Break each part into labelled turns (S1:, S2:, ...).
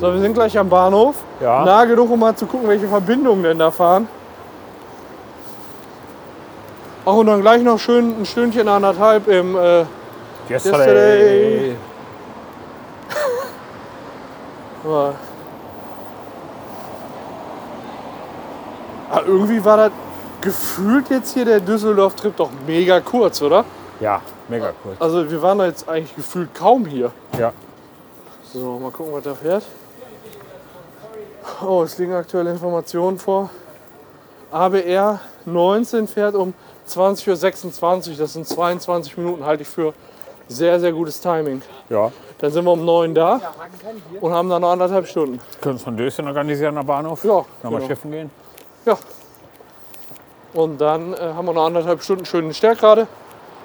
S1: So, wir sind gleich am Bahnhof.
S2: Ja.
S1: Nah genug, um mal zu gucken, welche Verbindungen denn da fahren. Ach, und dann gleich noch schön ein Stündchen anderthalb im. Äh,
S2: Yesterday.
S1: aber- ah, irgendwie war das gefühlt jetzt hier der Düsseldorf-Trip doch mega kurz, oder?
S2: Ja, mega cool.
S1: Also wir waren da jetzt eigentlich gefühlt kaum hier.
S2: Ja.
S1: So, mal gucken, was da fährt. Oh, es liegen aktuelle Informationen vor. ABR 19 fährt um 20.26 Uhr. Das sind 22 Minuten, halte ich für sehr, sehr gutes Timing.
S2: Ja.
S1: Dann sind wir um 9 da und haben dann noch anderthalb Stunden.
S2: Können uns ein Döschen organisieren am Bahnhof?
S1: Ja,
S2: Nochmal
S1: genau.
S2: schiffen gehen?
S1: Ja. Und dann äh, haben wir noch anderthalb Stunden schönen Stärkrade.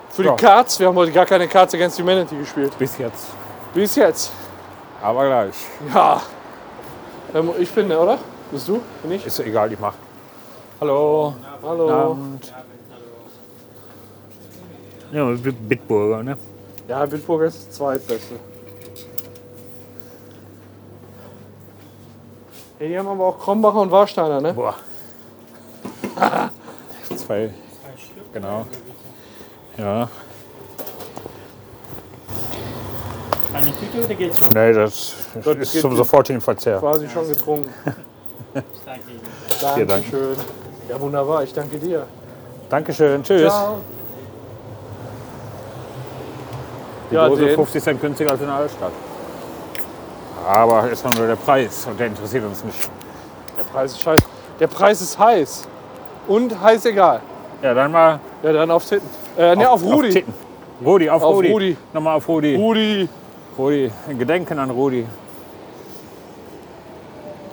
S1: Für
S2: Ja.
S1: die Cards. Wir haben heute gar keine Cards Against Humanity gespielt.
S2: Bis jetzt.
S1: Bis jetzt.
S2: Aber gleich.
S1: Ja. Ähm, Ich bin der, oder? Bist du? Bin ich?
S2: Ist ja egal, ich mach. Hallo.
S1: Hallo.
S2: Abend. Ja, Bitburger, ne?
S1: Ja, Bitburger ist das zweitbeste. Ja, die haben aber auch Krombacher und Warsteiner, ne?
S2: Boah. Zwei. Genau. Ja.
S3: Eine Tüte oder geht's schon?
S2: Nee, das
S1: Das
S2: ist zum sofortigen Verzehr.
S1: Quasi schon getrunken.
S3: Danke Ihnen.
S2: Dank.
S1: Dankeschön. Ja, wunderbar. Ich danke dir.
S2: Dankeschön. Tschüss.
S1: Ciao.
S2: Die
S1: Ja,
S2: Dose
S1: den-
S2: 50 Cent günstiger als in der Altstadt. Aber ist nur der Preis und der interessiert uns nicht.
S1: Der Preis ist scheiße. Der Preis ist heiß. Und heiß egal.
S2: Ja, dann mal
S1: Ja, dann auf Titten. Äh, ne, auf, Rudi.
S2: Titten. Rudi, auf,
S1: Auf
S2: Rudi.
S1: Rudi.
S2: Nochmal auf Rudi.
S1: Rudi.
S2: Rudi. Ein Gedenken an Rudi.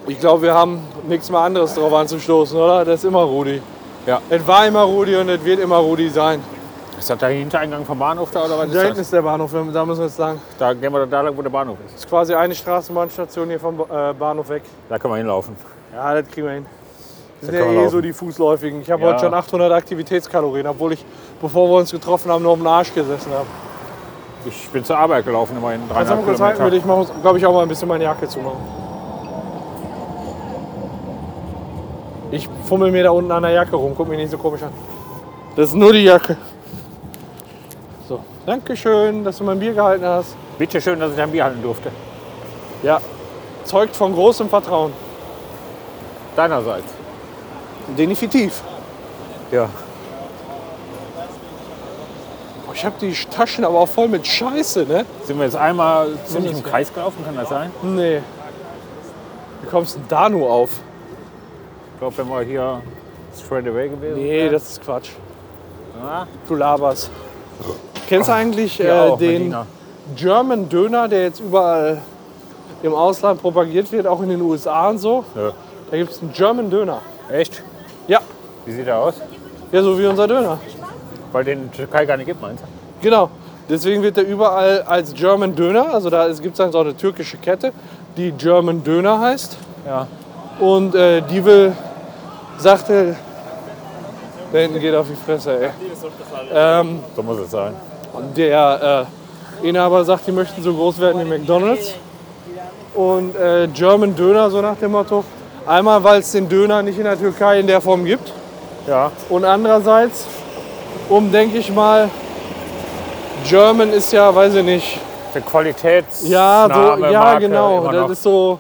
S1: Ich glaube, wir haben nichts mehr anderes drauf anzustoßen, oder? Das ist immer Rudi.
S2: Ja.
S1: Es war immer Rudi und es wird immer Rudi sein.
S2: Ist das der Hintereingang vom Bahnhof da oder was
S1: Da hinten ist der Bahnhof, da müssen wir jetzt lang.
S2: Da gehen wir da lang, wo der Bahnhof ist.
S1: Das ist quasi eine Straßenbahnstation hier vom äh, Bahnhof weg.
S2: Da können wir hinlaufen.
S1: Ja, das kriegen wir hin. Das sind ja eh
S2: laufen.
S1: so die Fußläufigen. Ich habe
S2: Ja.
S1: heute schon 800 Aktivitätskalorien, obwohl ich, bevor wir uns getroffen haben, nur auf dem Arsch gesessen habe.
S2: Ich bin zur Arbeit gelaufen, immerhin
S1: Kannst du mal
S2: dreieinhalb
S1: kurz halten,
S2: Kilometer.
S1: bitte? Ich glaube ich, auch mal ein bisschen meine Jacke zumachen. Ich fummel mir da unten an der Jacke rum. Guck mich nicht so komisch an. Das ist nur die Jacke. So, Dankeschön, dass du mein Bier gehalten hast.
S2: Bitte schön, dass ich ein Bier halten durfte.
S1: Ja, zeugt von großem Vertrauen.
S2: Deinerseits.
S1: Definitiv.
S2: Ja.
S1: Ich habe die Taschen aber auch voll mit Scheiße, ne?
S2: Sind wir jetzt einmal ziemlich im Kreis gelaufen, kann das sein?
S1: Nee. Wie kommst du denn da nur auf?
S2: Ich glaube, wenn wir hier straight away gewesen
S1: Nee, das ist Quatsch.
S2: Ja.
S1: Du laberst. Kennst du eigentlich äh,
S2: auch,
S1: den
S2: Medina.
S1: German Döner, der jetzt überall im Ausland propagiert wird, auch in den USA und so?
S2: Nö.
S1: Da gibt es einen German Döner.
S2: Echt?
S1: Ja,
S2: Wie sieht der aus?
S1: ja, so wie unser Döner.
S2: Weil den in der Türkei gar nicht gibt, meinst du?
S1: Genau. Deswegen wird der überall als German Döner, also da gibt es dann so eine türkische Kette, die German Döner heißt.
S2: Ja.
S1: Und äh, die will, sagte, da hinten geht auf die Fresse, ey. Ähm,
S2: So muss es sein.
S1: der äh, Inhaber sagt, die möchten so groß werden wie McDonalds. Und äh, German Döner, so nach dem Motto. Einmal, weil es den Döner nicht in der Türkei in der Form gibt.
S2: Ja.
S1: Und andererseits, um, denke ich mal, German ist ja, weiß ich nicht,
S2: Für Qualitäts.
S1: ja, so, ja
S2: Marke
S1: genau. Das ist so,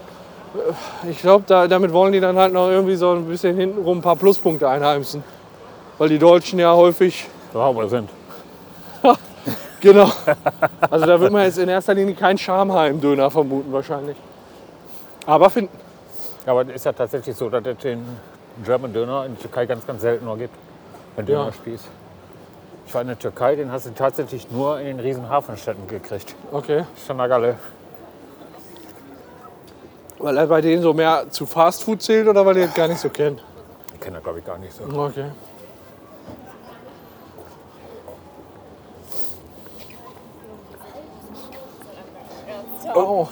S1: äh, ich glaube, da, damit wollen die dann halt noch irgendwie so ein bisschen hintenrum ein paar Pluspunkte einheimsen. Weil die Deutschen ja häufig,
S2: sauber sind.
S1: genau. Also da wird man jetzt in erster Linie keinen Schamheim-Döner vermuten wahrscheinlich. Aber finden.
S2: Ja, aber es ist ja tatsächlich so, dass es den German Döner in der Türkei ganz, ganz selten nur gibt. Ein
S1: Ja.
S2: Ich war in der Türkei, den hast du tatsächlich nur in den riesen Hafenstädten gekriegt.
S1: Okay.
S2: Chanagalle.
S1: Weil er bei denen so mehr zu Fastfood zählt oder weil die das gar nicht so kennen?
S2: Ich kenne das, glaube ich, gar nicht so.
S1: Okay. Oh,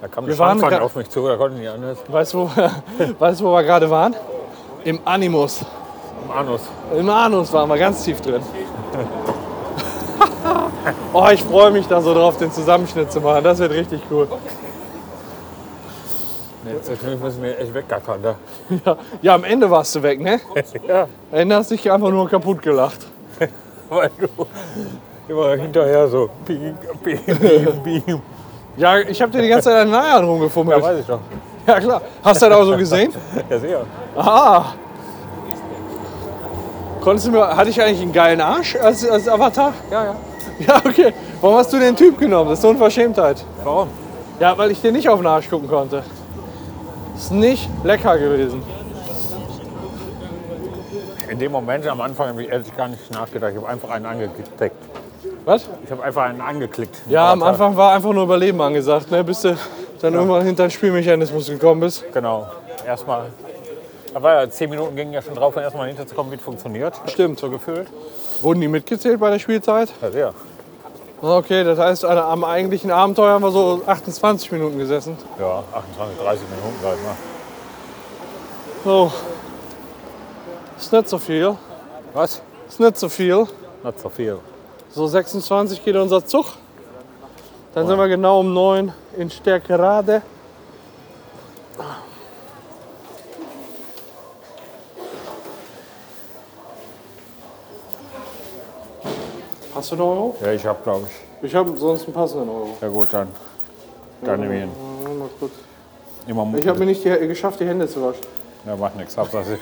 S2: Da kam
S1: Wir
S2: ein
S1: waren
S2: Schandfang
S1: gra-
S2: auf mich zu, da konnte ich nicht anders.
S1: weißt du, wo, weißt, du, wo wir gerade waren? Im Animus.
S2: Im Anus.
S1: Im Anus waren wir ganz tief drin. Oh, ich freue mich da so drauf, den Zusammenschnitt zu machen. Das wird richtig cool.
S2: Jetzt müssen wir echt weggackern. Da.
S1: Ja, ja, am Ende warst du weg, ne?
S2: Ja,
S1: Am Ende hast du dich einfach nur kaputt gelacht.
S2: weil du immer hinterher so. Piep, piep, piep, piep.
S1: Ja, ich habe dir die ganze Zeit an den Eiern
S2: Ja,
S1: rumgefummelt.
S2: weiß ich doch.
S1: Ja, klar. Hast du das auch so gesehen?
S2: Ja, sehr.
S1: Ah. Konntest du mir, hatte ich eigentlich einen geilen Arsch als, als Avatar?
S2: Ja, ja.
S1: Ja, okay. Warum hast du den Typ genommen? Das ist so eine Unverschämtheit.
S2: Warum?
S1: Ja, weil ich dir nicht auf den Arsch gucken konnte. Ist nicht lecker gewesen.
S2: In dem Moment am Anfang habe ich ehrlich gar nicht nachgedacht. Ich habe einfach einen angeklickt.
S1: Was?
S2: Ich habe einfach einen angeklickt.
S1: Ja, am. Anfang war einfach nur Überleben angesagt, ne? bis du dann irgendwann hinter den Spielmechanismus gekommen bist.
S2: Genau. Erstmal. Da war ja zehn Minuten gingen ja schon drauf, um erstmal hinterzukommen, wie es funktioniert.
S1: Stimmt.
S2: So gefühlt.
S1: Wurden die mitgezählt bei der Spielzeit?
S2: Ja, sehr.
S1: Okay, das heißt, am eigentlichen Abenteuer haben wir so 28 Minuten gesessen.
S2: Ja, 28, 30 Minuten, sag ich mal.
S1: So. Ist nicht so viel.
S2: Was?
S1: Ist nicht so viel.
S2: Not so viel.
S1: So 26 geht unser Zug. Dann sind wir genau um 9 in Stärkerade. Hast du einen Euro?
S2: Ja, ich habe, glaube ich.
S1: Ich habe sonst einen passenden Euro.
S2: Ja gut, dann. Dann nehme ich ihn.
S1: Mal kurz.
S2: Immer.
S1: Ich habe mir nicht die, geschafft, die Hände zu waschen.
S2: Ja, macht nichts. Hauptsache,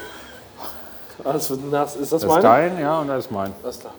S1: Alles wird nass. Ist das,
S2: das ist
S1: meine?
S2: dein, ja, und das ist mein.
S1: Das da.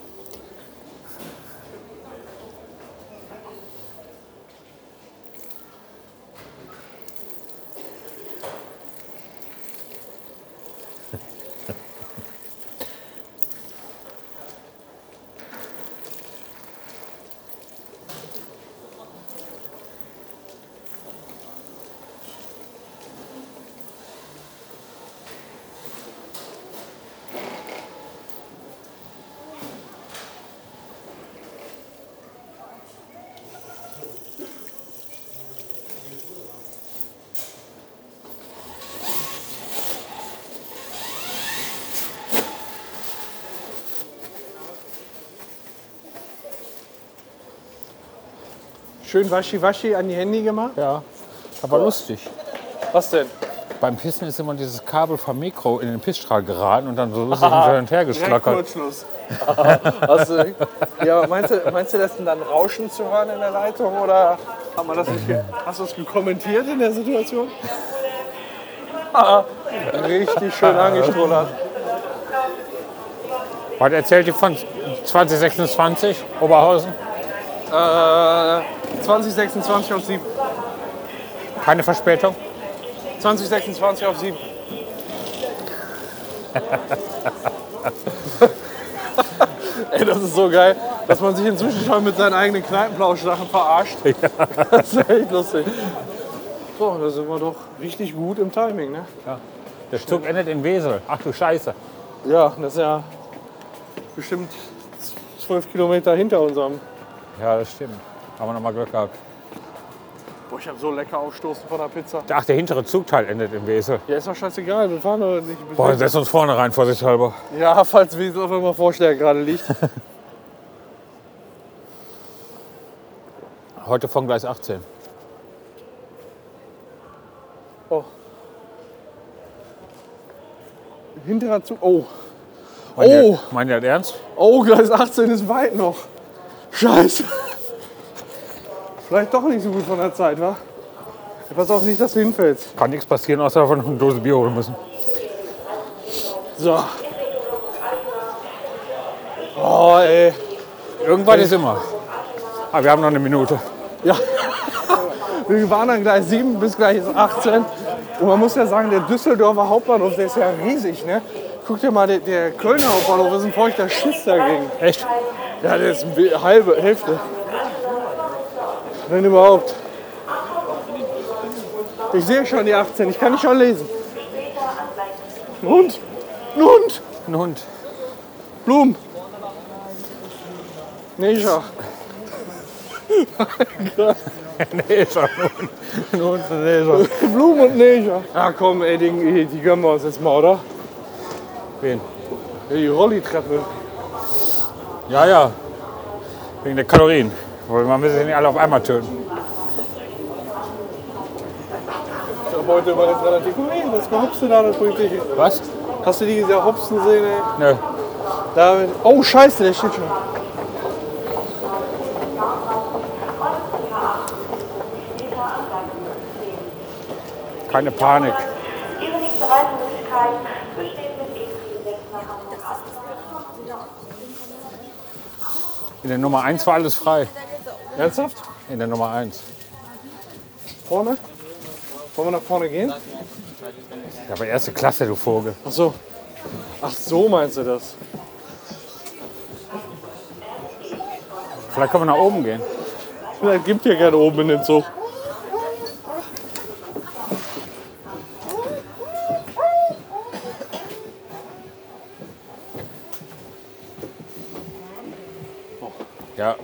S1: Schön waschi-waschi an die Hände gemacht.
S2: Ja, aber lustig.
S1: Was denn?
S2: Beim Pissen ist immer dieses Kabel vom Mikro in den Pissstrahl geraten und dann so lustig hin und her geschlackert.
S1: Kurzschluss. Hast du, ja, aber meinst, du, meinst du, das denn dann Rauschen zu hören in der Leitung oder hat man das nicht ge hast du es kommentiert in der Situation? Ah, richtig schön angestrullert.
S2: Was erzählt die von 2026, Oberhausen?
S1: Äh, 2026 auf 7.
S2: Keine Verspätung?
S1: 2026 auf 7. Ey, das ist so geil, dass man sich inzwischen schon mit seinen eigenen Kneipenplauschsachen verarscht. Das ist echt lustig. So, da sind wir doch richtig gut im Timing, ne?
S2: Der Zug endet in Wesel. Ach du Scheiße.
S1: Ja, das ist ja bestimmt zwölf Kilometer hinter unserem.
S2: Ja, das stimmt. Haben wir noch mal Glück gehabt.
S1: Boah, ich habe so lecker aufstoßen von der Pizza.
S2: Ach, der hintere Zugteil endet in Wesel.
S1: Ja, ist doch scheißegal, wir fahren doch nicht.
S2: Boah, setz uns vorne rein, vorsichtshalber.
S1: Ja, falls Wesel auf einmal Vorstärke gerade liegt.
S2: Heute von Gleis 18.
S1: Oh. Hinterer Zug. Oh.
S2: Meint
S1: Oh.
S2: ihr, meint ihr das ernst?
S1: Oh, Gleis 18 ist weit noch. Scheiße. Vielleicht doch nicht so gut von der Zeit, wa? Pass auf nicht, dass du hinfällst.
S2: Kann nichts passieren, außer dass wir noch eine Dose Bier holen müssen.
S1: So. Oh, ey.
S2: Irgendwann ist immer. Aber wir haben noch eine Minute.
S1: Ja. Wir waren dann gleich 7 bis gleich 18. Und man muss ja sagen, der Düsseldorfer Hauptbahnhof, der ist ja riesig, ne? Guck dir mal, der, der Kölner Hauptbahnhof ist ein feuchter Schiss dagegen.
S2: Echt?
S1: Ja, der ist eine halbe Hälfte. Wenn überhaupt. Ich sehe schon die 18, ich kann nicht schon lesen. Ein Hund, ein Hund,
S2: Ein Hund.
S1: Blumen.
S2: Nee, ist ein Hund. Ein Hund, nee, so.
S1: Blumen und Neger. Ja komm, ey, die, die gönnen wir uns jetzt mal, oder?
S2: Wen?
S1: Die Rollitreppe.
S2: Ja, ja. Wegen der Kalorien. Weil man will sie nicht alle auf einmal töten.
S1: heute über das relativ. Mal, das gehopst du da, das.
S2: Was?
S1: Hast du die diese Hopsen sehen, ey?
S2: Nö.
S1: David. Oh, scheiße, der steht schon.
S2: Keine Panik.
S4: Ihre nächste Reisemöglichkeit besteht mit E6 nach Hamburg.
S2: In der Nummer 1 war alles frei.
S1: Ernsthaft?
S2: In der Nummer 1.
S1: Vorne? Wollen wir nach vorne gehen?
S2: Ja, aber erste Klasse, du Vogel.
S1: Ach so. Ach so meinst du das?
S2: Vielleicht können wir nach oben gehen.
S1: Es gibt ja gerne oben in den Zug.
S2: Ja.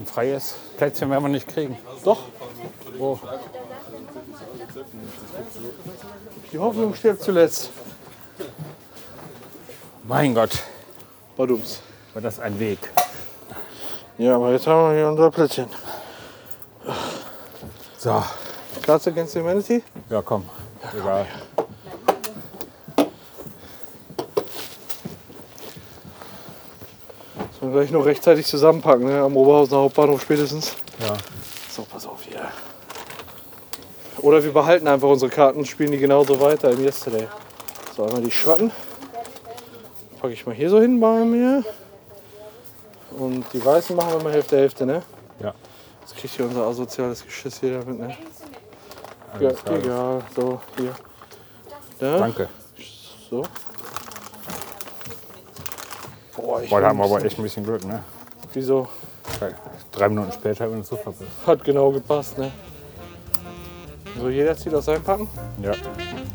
S2: Ein freies Plätzchen werden wir nicht kriegen.
S1: Doch.
S2: Wo?
S1: Die Hoffnung stirbt zuletzt.
S2: Mein Gott,
S1: Badums.
S2: war das ein Weg.
S1: Ja, aber jetzt haben wir hier unser Plätzchen.
S2: So,
S1: Cards Against Humanity?
S2: ja komm. Egal.
S1: Müssen wir gleich noch rechtzeitig zusammenpacken, ne? am Oberhausener Hauptbahnhof spätestens.
S2: Ja.
S1: So, pass auf hier. Oder wir behalten einfach unsere Karten und spielen die genauso weiter im Yesterday. So, einmal die Schratten. Packe ich mal hier so hin bei mir. Und die Weißen machen wir mal Hälfte, Hälfte, ne?
S2: Ja.
S1: Jetzt kriegt hier unser asoziales Geschiss hier damit, ne? Ja,
S2: Alles klar.
S1: egal. So, hier. Da.
S2: Danke.
S1: So. Boah, ich
S2: Boah, da haben wir aber echt ein bisschen Glück, ne?
S1: Wieso?
S2: Drei Minuten später haben wir so verpasst.
S1: Hat genau gepasst, ne? So, jeder zieht aus seinem Packen.
S2: Ja.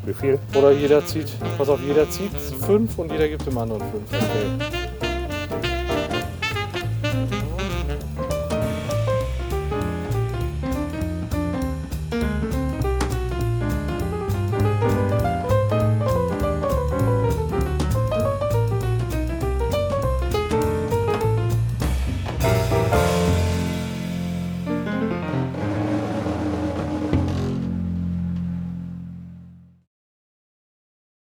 S2: Wie viel?
S1: Oder jeder zieht, pass auf, jeder zieht fünf und jeder gibt dem anderen fünf.
S2: Okay.